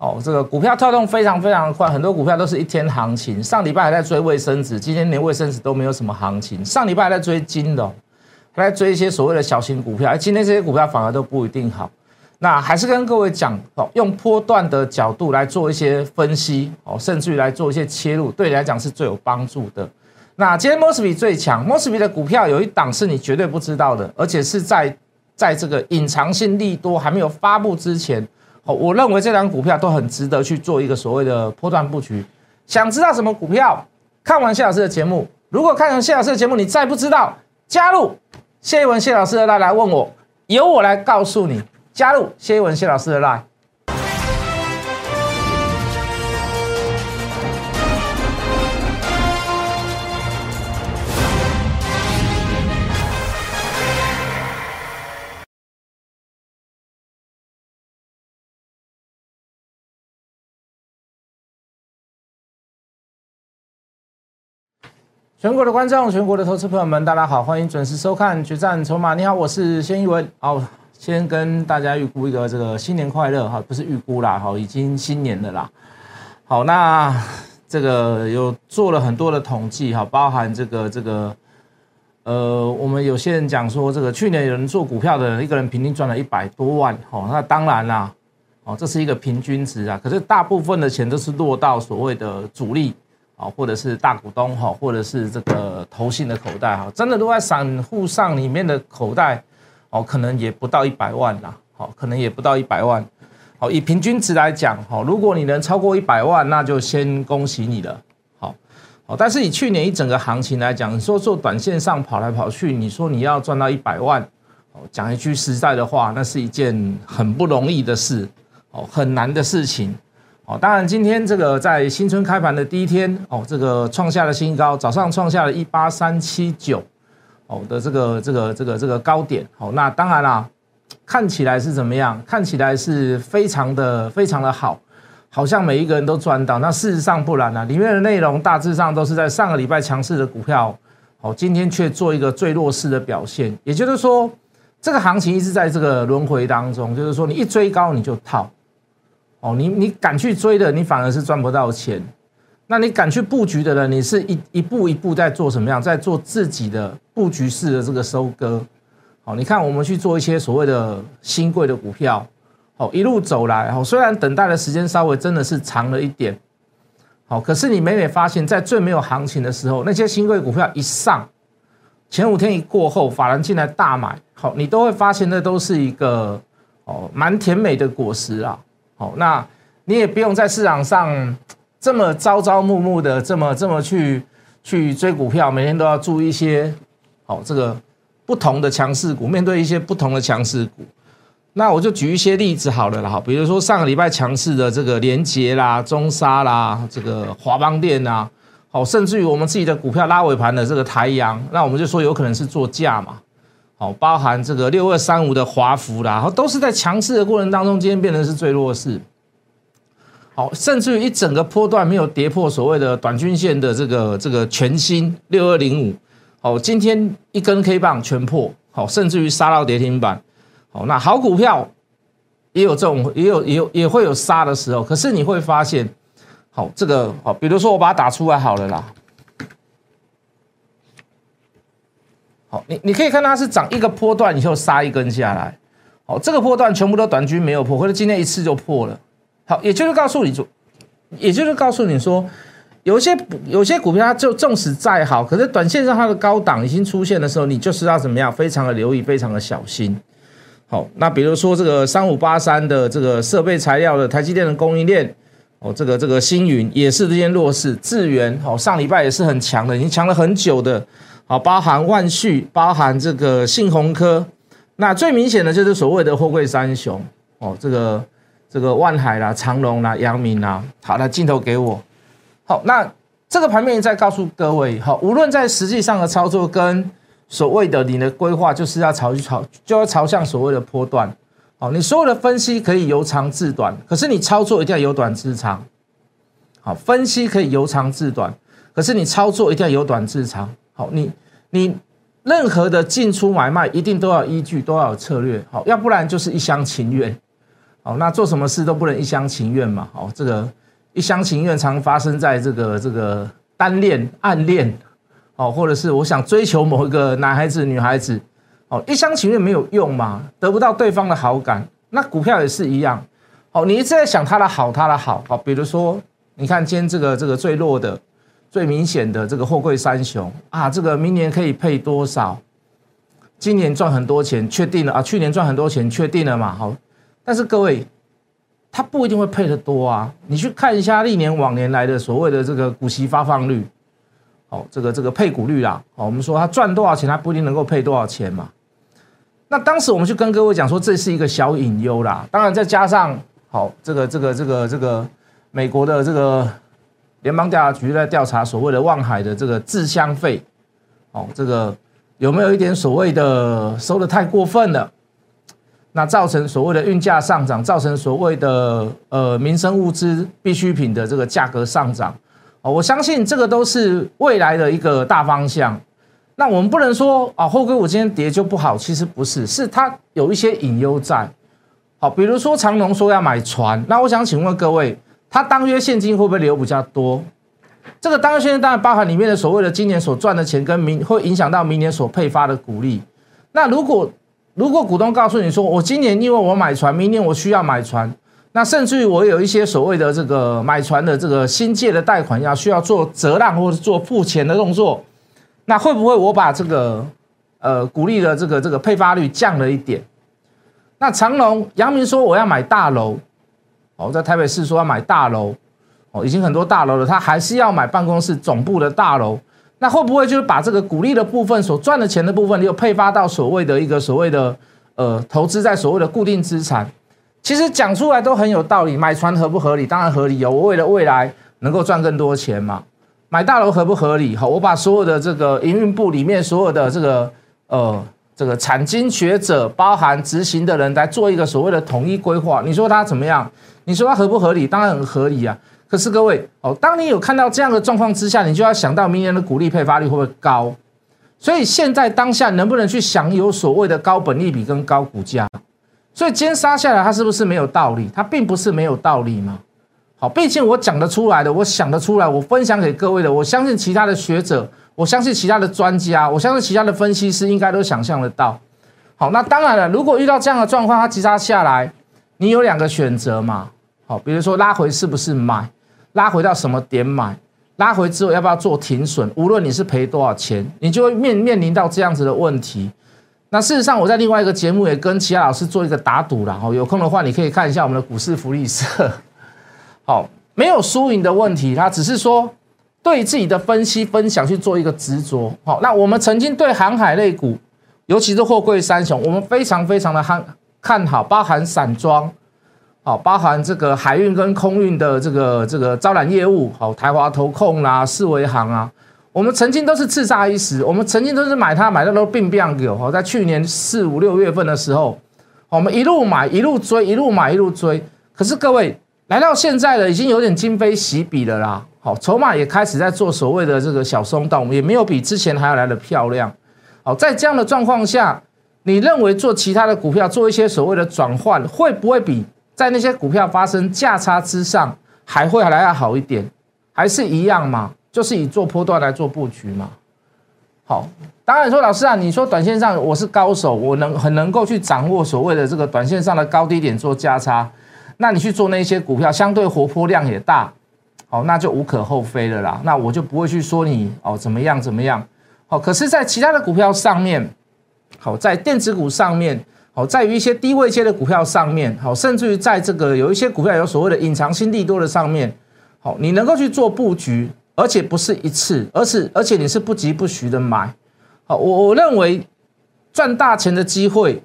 哦，这个股票跳动非常非常快，很多股票都是一天行情。上礼拜还在追卫生纸，今天连卫生纸都没有什么行情。上礼拜还在追金融，还在追一些所谓的小型股票，今天这些股票反而都不一定好。那还是跟各位讲哦，用波段的角度来做一些分析哦，甚至于来做一些切入，对你来讲是最有帮助的。那今天 Mosby 最强，Mosby 的股票有一档是你绝对不知道的，而且是在在这个隐藏性利多还没有发布之前。哦，我认为这两股票都很值得去做一个所谓的波段布局。想知道什么股票？看完谢老师的节目。如果看完谢老师的节目，你再不知道，加入谢一文谢老师的 line 来问我，由我来告诉你。加入谢一文谢老师的 line。全国的观众，全国的投资朋友们，大家好，欢迎准时收看《决战筹码》。你好，我是谢一文。好，先跟大家预估一个这个新年快乐哈，不是预估啦，好，已经新年了啦。好，那这个有做了很多的统计哈，包含这个这个呃，我们有些人讲说，这个去年有人做股票的人，一个人平均赚了一百多万。好，那当然啦，哦，这是一个平均值啊，可是大部分的钱都是落到所谓的主力。啊，或者是大股东哈，或者是这个投信的口袋哈，真的都在散户上里面的口袋，哦，可能也不到一百万啦，好，可能也不到一百万，好，以平均值来讲，哈，如果你能超过一百万，那就先恭喜你了，好，好，但是以去年一整个行情来讲，你说做短线上跑来跑去，你说你要赚到一百万，哦，讲一句实在的话，那是一件很不容易的事，哦，很难的事情。哦，当然，今天这个在新春开盘的第一天，哦，这个创下了新高，早上创下了一八三七九，哦的这个这个这个这个高点，好，那当然啦，看起来是怎么样？看起来是非常的非常的好，好像每一个人都赚到。那事实上不然啊，里面的内容大致上都是在上个礼拜强势的股票，哦，今天却做一个最弱势的表现。也就是说，这个行情一直在这个轮回当中，就是说你一追高你就套。哦，你你敢去追的，你反而是赚不到钱。那你敢去布局的人，你是一一步一步在做什么样，在做自己的布局式的这个收割。好，你看我们去做一些所谓的新贵的股票，好，一路走来，好，虽然等待的时间稍微真的是长了一点，好，可是你每每发现，在最没有行情的时候，那些新贵股票一上，前五天一过后，法人进来大买，好，你都会发现那都是一个哦蛮甜美的果实啊。好，那你也不用在市场上这么朝朝暮暮的，这么这么去去追股票，每天都要注意一些好这个不同的强势股，面对一些不同的强势股。那我就举一些例子好了啦，比如说上个礼拜强势的这个联捷啦、中沙啦、这个华邦电啊，好，甚至于我们自己的股票拉尾盘的这个台阳，那我们就说有可能是做价嘛。好，包含这个六二三五的华孚啦，然后都是在强势的过程当中，今天变成是最弱势。好，甚至于一整个波段没有跌破所谓的短均线的这个这个全新六二零五，好，今天一根 K 棒全破，好，甚至于杀到跌停板。好，那好股票也有这种，也有也有也会有杀的时候，可是你会发现，好，这个好，比如说我把它打出来好了啦。好，你你可以看它是涨一个波段以后杀一根下来，好，这个波段全部都短均没有破，或者今天一次就破了。好，也就是告诉你，就也就是告诉你说，有些有些股票它就纵使再好，可是短线上它的高档已经出现的时候，你就是要怎么样，非常的留意，非常的小心。好，那比如说这个三五八三的这个设备材料的台积电的供应链，哦，这个这个星云也是这些弱势，智源好上礼拜也是很强的，已经强了很久的。好，包含万旭，包含这个信鸿科，那最明显的就是所谓的货柜三雄哦，这个这个万海啦、长隆啦、阳明啦。好，那镜头给我。好，那这个盘面再告诉各位，好，无论在实际上的操作跟所谓的你的规划，就是要朝朝就要朝向所谓的波段。好，你所有的分析可以由长至短，可是你操作一定要由短至长。好，分析可以由长至短，可是你操作一定要由短至长。好，你你任何的进出买卖一定都要依据，都要有策略。好，要不然就是一厢情愿。哦，那做什么事都不能一厢情愿嘛，哦，这个一厢情愿常发生在这个这个单恋、暗恋，哦，或者是我想追求某一个男孩子、女孩子，哦，一厢情愿没有用嘛，得不到对方的好感，那股票也是一样，哦，你一直在想他的好，他的好，好，比如说，你看今天这个这个最弱的、最明显的这个货柜三雄啊，这个明年可以配多少？今年赚很多钱，确定了啊，去年赚很多钱，确定了嘛，好。但是各位，它不一定会配得多啊！你去看一下历年往年来的所谓的这个股息发放率，哦，这个这个配股率啦，哦，我们说它赚多少钱，它不一定能够配多少钱嘛。那当时我们就跟各位讲说，这是一个小隐忧啦。当然再加上，好，这个这个这个这个美国的这个联邦调查局在调查所谓的望海的这个自香费，哦，这个有没有一点所谓的收的太过分了？那造成所谓的运价上涨，造成所谓的呃民生物资必需品的这个价格上涨，哦，我相信这个都是未来的一个大方向。那我们不能说啊，后硅我今天跌就不好，其实不是，是它有一些隐忧在。好，比如说长隆说要买船，那我想请问各位，它当月现金会不会流比较多？这个当月现金当然包含里面的所谓的今年所赚的钱，跟明会影响到明年所配发的股利。那如果如果股东告诉你说，我今年因为我买船，明年我需要买船，那甚至于我有一些所谓的这个买船的这个新借的贷款要需要做折让或者做付钱的动作，那会不会我把这个呃股利的这个这个配发率降了一点？那长隆、阳明说我要买大楼，哦，在台北市说要买大楼，哦，已经很多大楼了，他还是要买办公室总部的大楼。那会不会就是把这个鼓励的部分所赚的钱的部分，又配发到所谓的一个所谓的呃投资在所谓的固定资产？其实讲出来都很有道理。买船合不合理？当然合理哦。我为了未来能够赚更多钱嘛。买大楼合不合理？好，我把所有的这个营运部里面所有的这个呃这个产经学者，包含执行的人来做一个所谓的统一规划。你说它怎么样？你说它合不合理？当然很合理啊。可是各位哦，当你有看到这样的状况之下，你就要想到明年的股利配发率会不会高？所以现在当下能不能去享有所谓的高本利比跟高股价？所以今天杀下来，它是不是没有道理？它并不是没有道理嘛。好，毕竟我讲得出来的，我想得出来，我分享给各位的，我相信其他的学者，我相信其他的专家，我相信其他的分析师应该都想象得到。好，那当然了，如果遇到这样的状况，它急杀下来，你有两个选择嘛。好，比如说拉回是不是买？拉回到什么点买？拉回之后要不要做停损？无论你是赔多少钱，你就会面面临到这样子的问题。那事实上，我在另外一个节目也跟其他老师做一个打赌了。哦，有空的话你可以看一下我们的股市福利社。好，没有输赢的问题，他只是说对自己的分析分享去做一个执着。好，那我们曾经对航海类股，尤其是货柜三雄，我们非常非常的看看好，包含散装。好，包含这个海运跟空运的这个这个招揽业务，好，台华投控啦，四维行啊，我们曾经都是叱咤一时，我们曾经都是买它，买的都并不有。好，在去年四五六月份的时候，我们一路买一路追，一路买一路追。可是各位来到现在了，已经有点今非昔比了啦。好，筹码也开始在做所谓的这个小松动，也没有比之前还要来的漂亮。好，在这样的状况下，你认为做其他的股票做一些所谓的转换，会不会比？在那些股票发生价差之上，还会来要好一点，还是一样嘛？就是以做波段来做布局嘛。好，当然说老师啊，你说短线上我是高手，我能很能够去掌握所谓的这个短线上的高低点做价差，那你去做那些股票相对活泼量也大，好，那就无可厚非了啦。那我就不会去说你哦怎么样怎么样。好，可是，在其他的股票上面，好，在电子股上面。好，在于一些低位阶的股票上面，好，甚至于在这个有一些股票有所谓的隐藏新利多的上面，好，你能够去做布局，而且不是一次，而是而且你是不急不徐的买，好，我我认为赚大钱的机会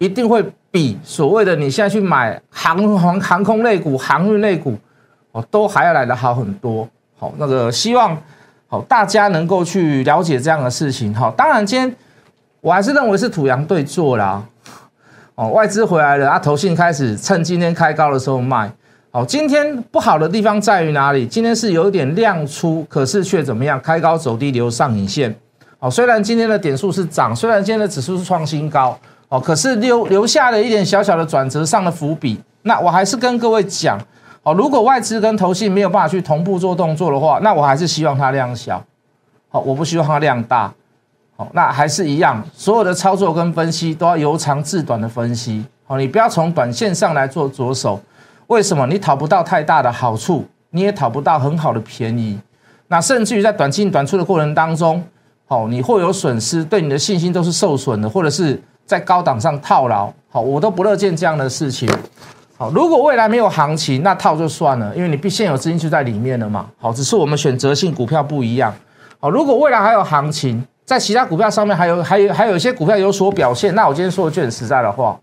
一定会比所谓的你现在去买航航航空类股、航运类股，哦，都还要来的好很多。好，那个希望好大家能够去了解这样的事情。好，当然今天我还是认为是土洋对坐啦。哦，外资回来了，啊，投信开始趁今天开高的时候卖。好，今天不好的地方在于哪里？今天是有点量出，可是却怎么样？开高走低留上影线。好，虽然今天的点数是涨，虽然今天的指数是创新高，哦，可是留留下了一点小小的转折上的伏笔。那我还是跟各位讲，哦，如果外资跟投信没有办法去同步做动作的话，那我还是希望它量小，好，我不希望它量大，好，那还是一样，所有的操作跟分析都要由长至短的分析，好，你不要从短线上来做着手，为什么？你讨不到太大的好处，你也讨不到很好的便宜，那甚至于在短进短出的过程当中。好，你会有损失，对你的信心都是受损的，或者是在高档上套牢，好，我都不乐见这样的事情。好，如果未来没有行情，那套就算了，因为你必现有资金就在里面了嘛。好，只是我们选择性股票不一样。好，如果未来还有行情，在其他股票上面还有还有还有一些股票有所表现，那我今天说的句很实在的话，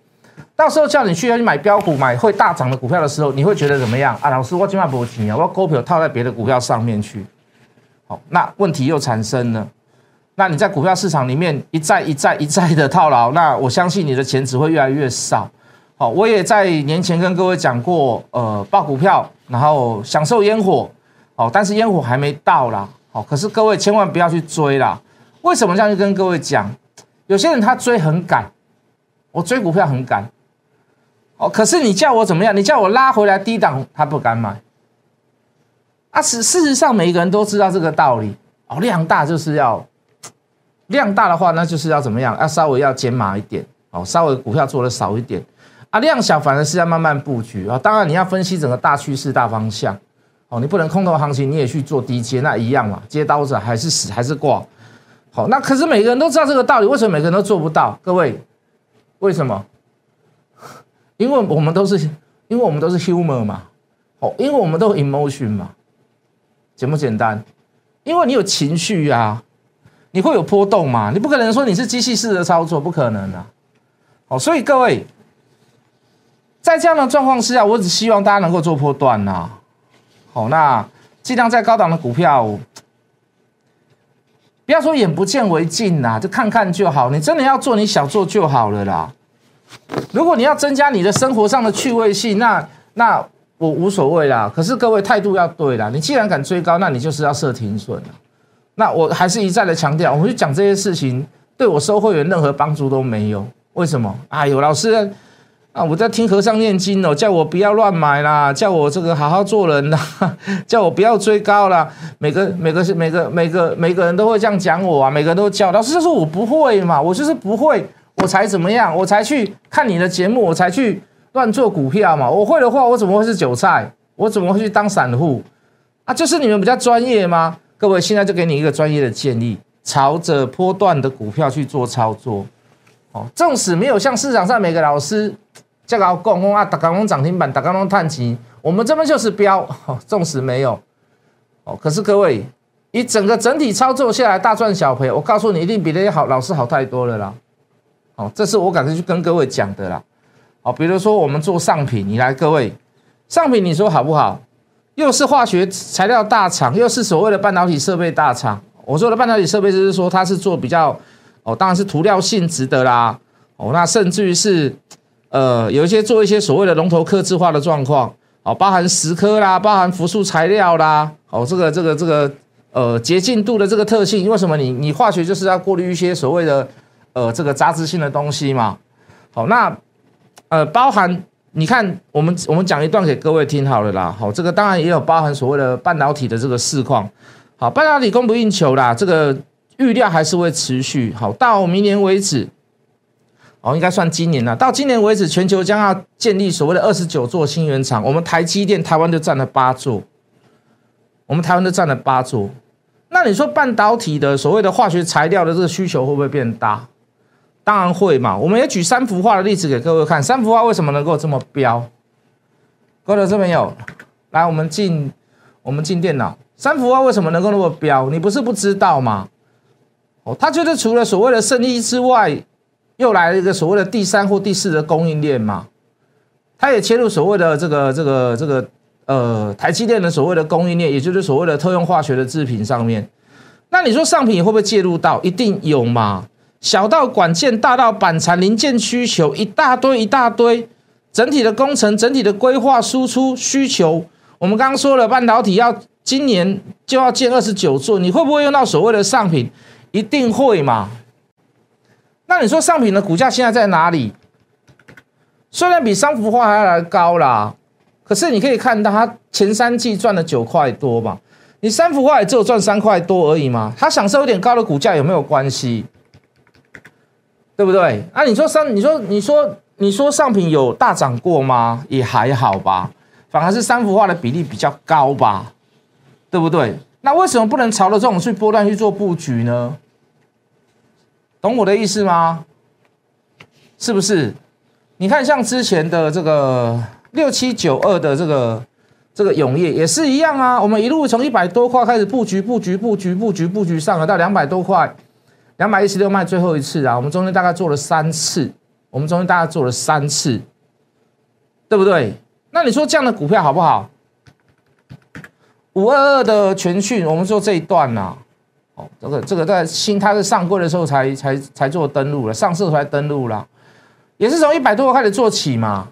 到时候叫你去要去买标股，买会大涨的股票的时候，你会觉得怎么样啊？老师，我今晚不急啊，我要股票套在别的股票上面去。好，那问题又产生了。那你在股票市场里面一再一再一再的套牢，那我相信你的钱只会越来越少。好，我也在年前跟各位讲过，呃，报股票，然后享受烟火，好，但是烟火还没到啦，好，可是各位千万不要去追啦。为什么这样去跟各位讲？有些人他追很赶，我追股票很赶，哦，可是你叫我怎么样？你叫我拉回来低档，他不敢买。啊，事事实上每一个人都知道这个道理，哦，量大就是要。量大的话，那就是要怎么样？要稍微要减码一点，哦，稍微股票做的少一点，啊，量小反而是要慢慢布局啊。当然你要分析整个大趋势、大方向，哦，你不能空头行情你也去做低接，那一样嘛，接刀子还是死还是挂。好，那可是每个人都知道这个道理，为什么每个人都做不到？各位，为什么？因为我们都是，因为我们都是 human 嘛，哦，因为我们都 emotion 嘛，简不简单？因为你有情绪呀。你会有波动嘛？你不可能说你是机器式的操作，不可能啊！哦，所以各位，在这样的状况之下，我只希望大家能够做波段呐。好，那尽量在高档的股票，不要说眼不见为净呐，就看看就好。你真的要做，你想做就好了啦。如果你要增加你的生活上的趣味性，那那我无所谓啦。可是各位态度要对啦。你既然敢追高，那你就是要设停损那我还是一再的强调，我去讲这些事情，对我收会员任何帮助都没有。为什么？哎呦，老师啊，我在听和尚念经哦，叫我不要乱买啦，叫我这个好好做人啦，叫我不要追高啦。每个每个每个每个每个人都会这样讲我啊，每个人都叫老师就说我不会嘛，我就是不会，我才怎么样，我才去看你的节目，我才去乱做股票嘛。我会的话，我怎么会是韭菜？我怎么会去当散户啊？就是你们比较专业吗？各位，现在就给你一个专业的建议，朝着波段的股票去做操作。哦，纵使没有像市场上每个老师这个讲讲啊，打刚刚涨停板，打刚刚探底，我们这边就是标。哦纵使没有，哦，可是各位，以整个整体操作下来，大赚小赔，我告诉你，一定比那些好老师好太多了啦。哦，这是我敢去跟各位讲的啦。哦，比如说我们做上品，你来，各位，上品你说好不好？又是化学材料大厂，又是所谓的半导体设备大厂。我说的半导体设备就是说，它是做比较哦，当然是涂料性质的啦。哦，那甚至于是呃，有一些做一些所谓的龙头刻字化的状况，哦，包含石刻啦，包含氟素材料啦，哦，这个这个这个呃洁净度的这个特性，为什么你你化学就是要过滤一些所谓的呃这个杂质性的东西嘛？好，那呃包含。你看，我们我们讲一段给各位听好了啦。好，这个当然也有包含所谓的半导体的这个市况。好，半导体供不应求啦，这个预料还是会持续。好，到明年为止，哦，应该算今年了。到今年为止，全球将要建立所谓的二十九座新源厂，我们台积电台湾就占了八座，我们台湾就占了八座。那你说半导体的所谓的化学材料的这个需求会不会变大？当然会嘛，我们也举三幅画的例子给各位看。三幅画为什么能够这么标？各位这边有，来，我们进，我们进电脑。三幅画为什么能够那么标？你不是不知道吗？哦，它就是除了所谓的圣衣之外，又来了一个所谓的第三或第四的供应链嘛。它也切入所谓的这个这个这个呃台积电的所谓的供应链，也就是所谓的特用化学的制品上面。那你说上品会不会介入到？一定有嘛？小到管件，大到板材零件需求，一大堆一大堆，整体的工程、整体的规划、输出需求，我们刚刚说了，半导体要今年就要建二十九座，你会不会用到所谓的上品？一定会嘛？那你说上品的股价现在在哪里？虽然比三幅画还要来高啦，可是你可以看到它前三季赚了九块多嘛，你三幅画也只有赚三块多而已嘛，它享受有点高的股价有没有关系？对不对？啊，你说上，你说你说你说上品有大涨过吗？也还好吧，反而是三幅画的比例比较高吧，对不对？那为什么不能朝着这种去波段去做布局呢？懂我的意思吗？是不是？你看，像之前的这个六七九二的这个这个永业也是一样啊。我们一路从一百多块开始布局，布局，布局，布局，布局上来到两百多块，两百一十六卖最后一次啊。我们中间大概做了三次，我们中间大概做了三次，对不对？那你说这样的股票好不好？五二二的全讯，我们做这一段呐。哦，这个这个在新它是上柜的时候才才才做登录了，上市才登录了。也是从一百多开始做起嘛，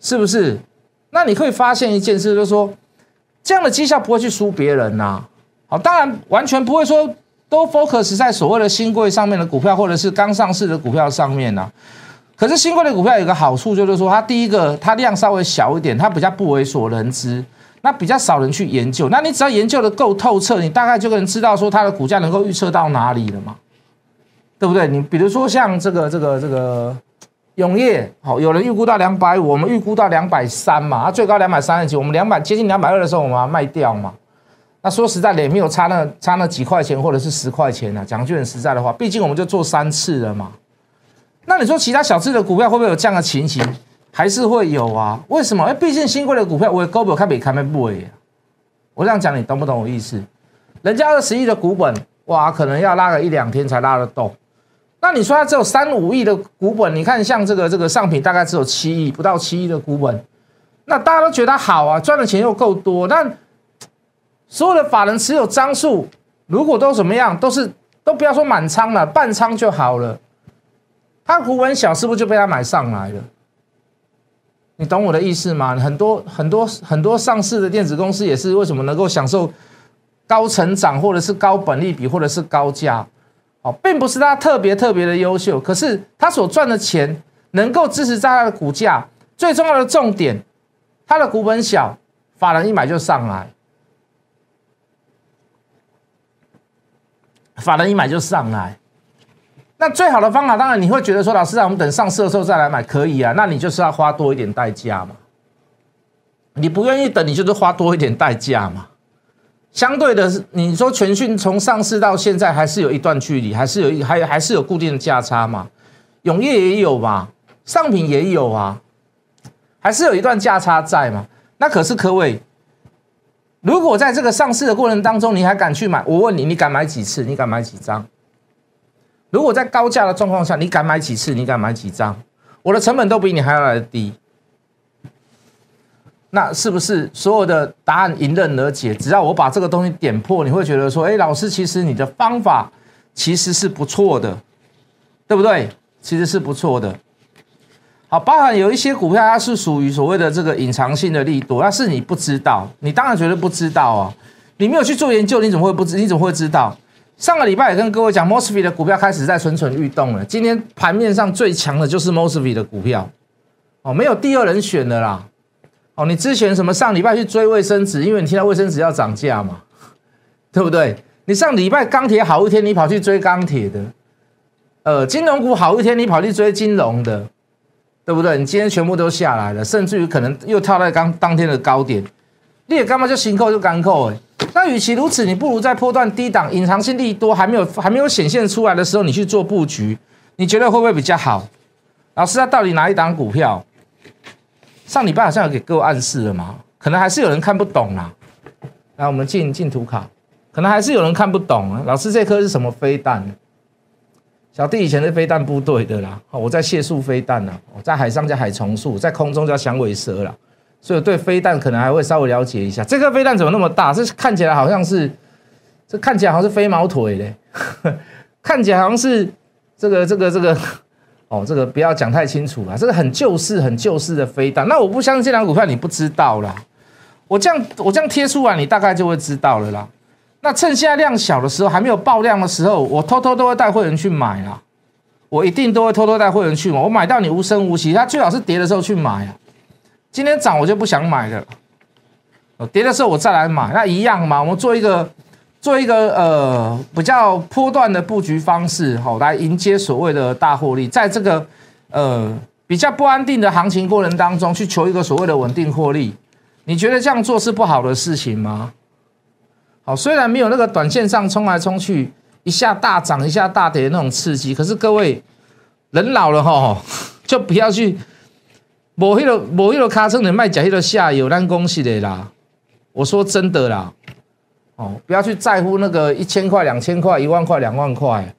是不是？那你可以发现一件事，就是说这样的绩效不会去输别人呐。好，当然完全不会说都 focus 在所谓的新贵上面的股票，或者是刚上市的股票上面呐。可是新贵的股票有个好处，就是说它第一个它量稍微小一点，它比较不为所人知，那比较少人去研究。那你只要研究的够透彻，你大概就能知道说它的股价能够预测到哪里了嘛。对不对？你比如说像这个这个这个永业，好，有人预估到两百五，我们预估到两百三嘛，啊，最高两百三十几，我们两百接近两百二的时候，我们要卖掉嘛。那说实在的，也没有差那差那几块钱或者是十块钱啊。讲句很实在的话，毕竟我们就做三次了嘛。那你说其他小资的股票会不会有这样的情形？还是会有啊？为什么？哎，毕竟新贵的股票我也高不了，看比看没不为。我这样讲，你懂不懂我意思？人家二十亿的股本，哇，可能要拉个一两天才拉得动。那你说它只有三五亿的股本，你看像这个这个上品大概只有七亿不到七亿的股本，那大家都觉得好啊，赚的钱又够多。但所有的法人持有张数，如果都怎么样，都是都不要说满仓了，半仓就好了。它股本小，是不是就被他买上来了？你懂我的意思吗？很多很多很多上市的电子公司也是为什么能够享受高成长，或者是高本利比，或者是高价？哦，并不是他特别特别的优秀，可是他所赚的钱能够支持在他的股价。最重要的重点，他的股本小，法人一买就上来，法人一买就上来。那最好的方法，当然你会觉得说，老师啊，我们等上市的时候再来买可以啊。那你就是要花多一点代价嘛。你不愿意等，你就是花多一点代价嘛。相对的，你说全讯从上市到现在还是有一段距离，还是有一还还是有固定的价差嘛？永业也有嘛？上品也有啊，还是有一段价差在嘛？那可是可伟，如果在这个上市的过程当中，你还敢去买？我问你，你敢买几次？你敢买几张？如果在高价的状况下，你敢买几次？你敢买几张？我的成本都比你还要来的低。那是不是所有的答案迎刃而解？只要我把这个东西点破，你会觉得说：“哎，老师，其实你的方法其实是不错的，对不对？其实是不错的。”好，包含有一些股票，它是属于所谓的这个隐藏性的力度，那是你不知道，你当然绝对不知道啊！你没有去做研究，你怎么会不知？你怎么会知道？上个礼拜也跟各位讲，Mosfet 的股票开始在蠢蠢欲动了。今天盘面上最强的就是 Mosfet 的股票，哦，没有第二人选的啦。哦，你之前什么上礼拜去追卫生纸，因为你听到卫生纸要涨价嘛，对不对？你上礼拜钢铁好一天，你跑去追钢铁的，呃，金融股好一天，你跑去追金融的，对不对？你今天全部都下来了，甚至于可能又跳在刚当天的高点，你也干嘛就新扣就干扣哎？那与其如此，你不如在波段低档、隐藏性利多还没有还没有显现出来的时候，你去做布局，你觉得会不会比较好？老师，他到底哪一档股票？上礼拜好像有给各位暗示了嘛？可能还是有人看不懂啦。来，我们进进图卡，可能还是有人看不懂啊。老师，这颗是什么飞弹？小弟以前是飞弹部队的啦。我在卸速飞弹呢，我在海上叫海虫术，在空中叫响尾蛇啦。所以对飞弹可能还会稍微了解一下。这颗飞弹怎么那么大？这看起来好像是，这看起来好像是飞毛腿嘞，看起来好像是这个这个这个。哦，这个不要讲太清楚了，这个很旧式、很旧式的飞弹。那我不相信这两股票你不知道啦，我这样我这样贴出来，你大概就会知道了啦。那趁现在量小的时候，还没有爆量的时候，我偷偷都会带会员去买啦。我一定都会偷偷带会员去嘛。我买到你无声无息，它最好是跌的时候去买。今天涨我就不想买了，跌的时候我再来买，那一样嘛。我们做一个做一个呃比较波段的布局方式，好来迎接所谓的大获利，在这个呃比较不安定的行情过程当中，去求一个所谓的稳定获利。你觉得这样做是不好的事情吗？好，虽然没有那个短线上冲来冲去，一下大涨一下大跌的那种刺激，可是各位人老了哈，就不要去。某一个某一个卡车的卖假，一个下游，那恭喜的啦！我说真的啦，哦，不要去在乎那个一千块、两千块、一万块、两万块。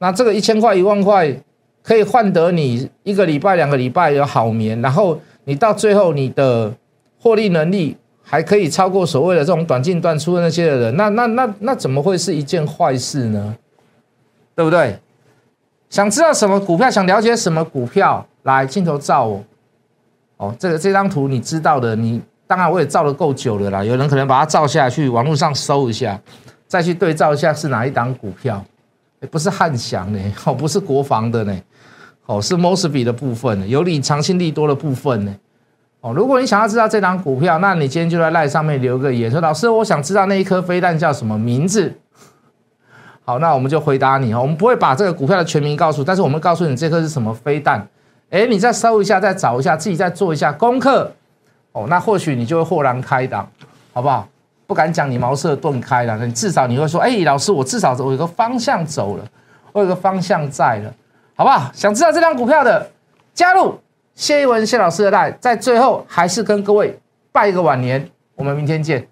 那这个一千块、一万块可以换得你一个礼拜、两个礼拜有好眠，然后你到最后你的获利能力还可以超过所谓的这种短进短出的那些的人，那那那那怎么会是一件坏事呢？对不对？想知道什么股票？想了解什么股票？来镜头照我。哦，这个这张图你知道的，你当然我也照的够久了啦。有人可能把它照下去，网络上搜一下，再去对照一下是哪一档股票，不是汉翔呢，哦，不是国防的呢，哦，是 Mosby 的部分，有理长信利多的部分呢。哦，如果你想要知道这档股票，那你今天就在赖上面留个言，说老师，我想知道那一颗飞弹叫什么名字。好，那我们就回答你哦，我们不会把这个股票的全名告诉，但是我们告诉你这颗是什么飞弹。哎，你再搜一下，再找一下，自己再做一下功课哦。那或许你就会豁然开朗，好不好？不敢讲你茅塞顿开了，你至少你会说，哎，老师，我至少我有个方向走了，我有个方向在了，好不好？想知道这张股票的，加入谢一文谢老师的带，在最后还是跟各位拜一个晚年，我们明天见。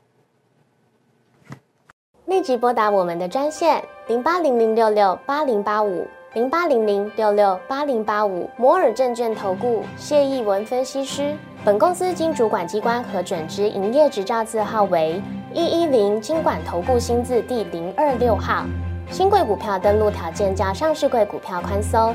立即拨打我们的专线零八零零六六八零八五。零八零零六六八零八五摩尔证券投顾谢义文分析师，本公司经主管机关核准之营业执照字号为一一零金管投顾新字第零二六号。新贵股票登录条件较上市贵股票宽松，